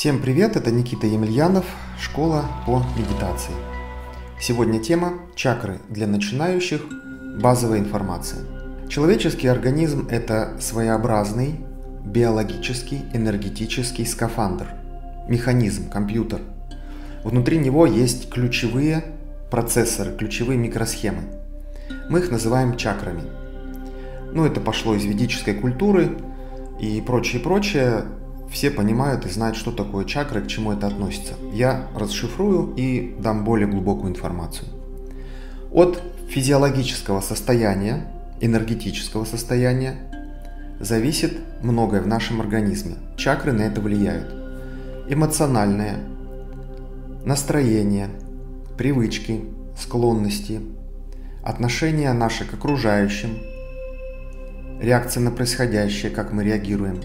Всем привет, это Никита Емельянов, школа по медитации. Сегодня тема «Чакры для начинающих. Базовая информация». Человеческий организм – это своеобразный биологический энергетический скафандр, механизм, компьютер. Внутри него есть ключевые процессоры, ключевые микросхемы. Мы их называем чакрами. Ну, это пошло из ведической культуры и прочее, прочее. Все понимают и знают, что такое чакры, к чему это относится. Я расшифрую и дам более глубокую информацию. От физиологического состояния, энергетического состояния зависит многое в нашем организме. Чакры на это влияют. Эмоциональное, настроение, привычки, склонности, отношения наши к окружающим, реакция на происходящее, как мы реагируем,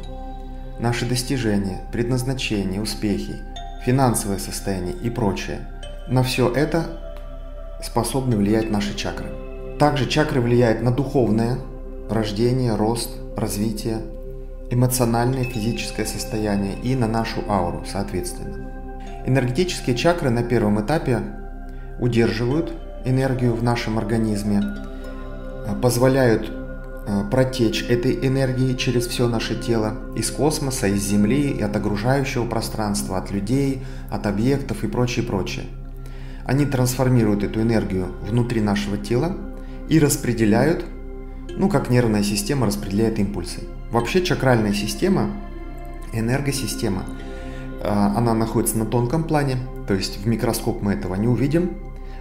наши достижения, предназначение, успехи, финансовое состояние и прочее. На все это способны влиять наши чакры. Также чакры влияют на духовное, рождение, рост, развитие, эмоциональное, физическое состояние и на нашу ауру, соответственно. Энергетические чакры на первом этапе удерживают энергию в нашем организме, позволяют Э, протечь этой энергии через все наше тело, из космоса, из Земли, и от окружающего пространства, от людей, от объектов и прочее, прочее. Они трансформируют эту энергию внутри нашего тела и распределяют, ну как нервная система распределяет импульсы. Вообще чакральная система, энергосистема, э, она находится на тонком плане, то есть в микроскоп мы этого не увидим,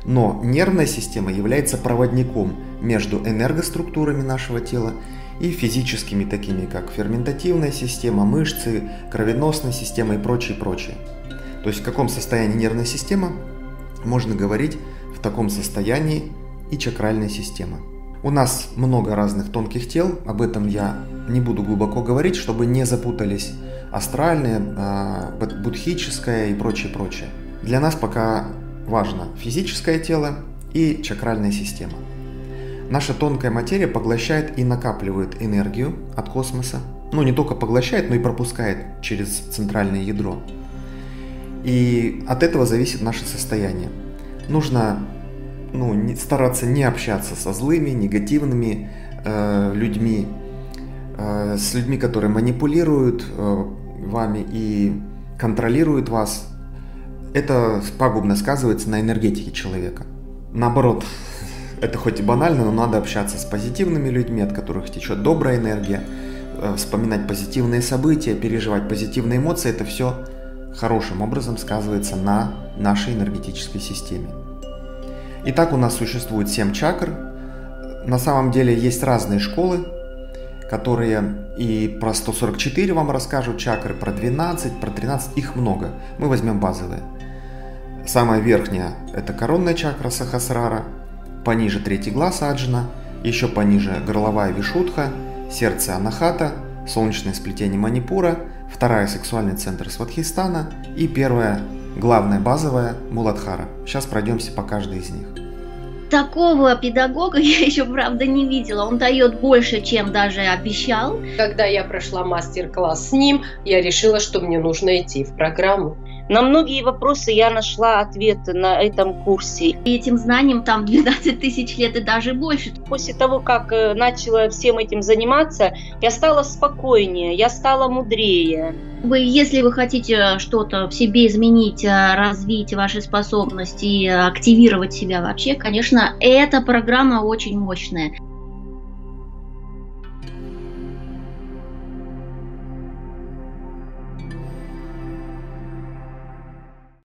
но нервная система является проводником между энергоструктурами нашего тела и физическими, такими как ферментативная система, мышцы, кровеносная система и прочее, прочее. То есть в каком состоянии нервная система, можно говорить в таком состоянии и чакральная система. У нас много разных тонких тел, об этом я не буду глубоко говорить, чтобы не запутались астральное, а, будхическое и прочее, прочее. Для нас пока важно физическое тело и чакральная система. Наша тонкая материя поглощает и накапливает энергию от космоса. Ну, не только поглощает, но и пропускает через центральное ядро. И от этого зависит наше состояние. Нужно ну, не, стараться не общаться со злыми, негативными э, людьми, э, с людьми, которые манипулируют э, вами и контролируют вас, это пагубно сказывается на энергетике человека. Наоборот, это хоть и банально, но надо общаться с позитивными людьми, от которых течет добрая энергия, э, вспоминать позитивные события, переживать позитивные эмоции. Это все хорошим образом сказывается на нашей энергетической системе. Итак, у нас существует 7 чакр. На самом деле есть разные школы, которые и про 144 вам расскажут чакры, про 12, про 13, их много. Мы возьмем базовые. Самая верхняя – это коронная чакра Сахасрара, пониже третий глаз Аджина, еще пониже горловая Вишудха, сердце Анахата, солнечное сплетение Манипура, вторая сексуальный центр Сватхистана и первая, главная базовая Муладхара. Сейчас пройдемся по каждой из них. Такого педагога я еще, правда, не видела. Он дает больше, чем даже обещал. Когда я прошла мастер-класс с ним, я решила, что мне нужно идти в программу. На многие вопросы я нашла ответы на этом курсе. И этим знанием там 12 тысяч лет и даже больше. После того, как э, начала всем этим заниматься, я стала спокойнее, я стала мудрее. Вы, если вы хотите что-то в себе изменить, э, развить ваши способности, активировать себя вообще, конечно, эта программа очень мощная.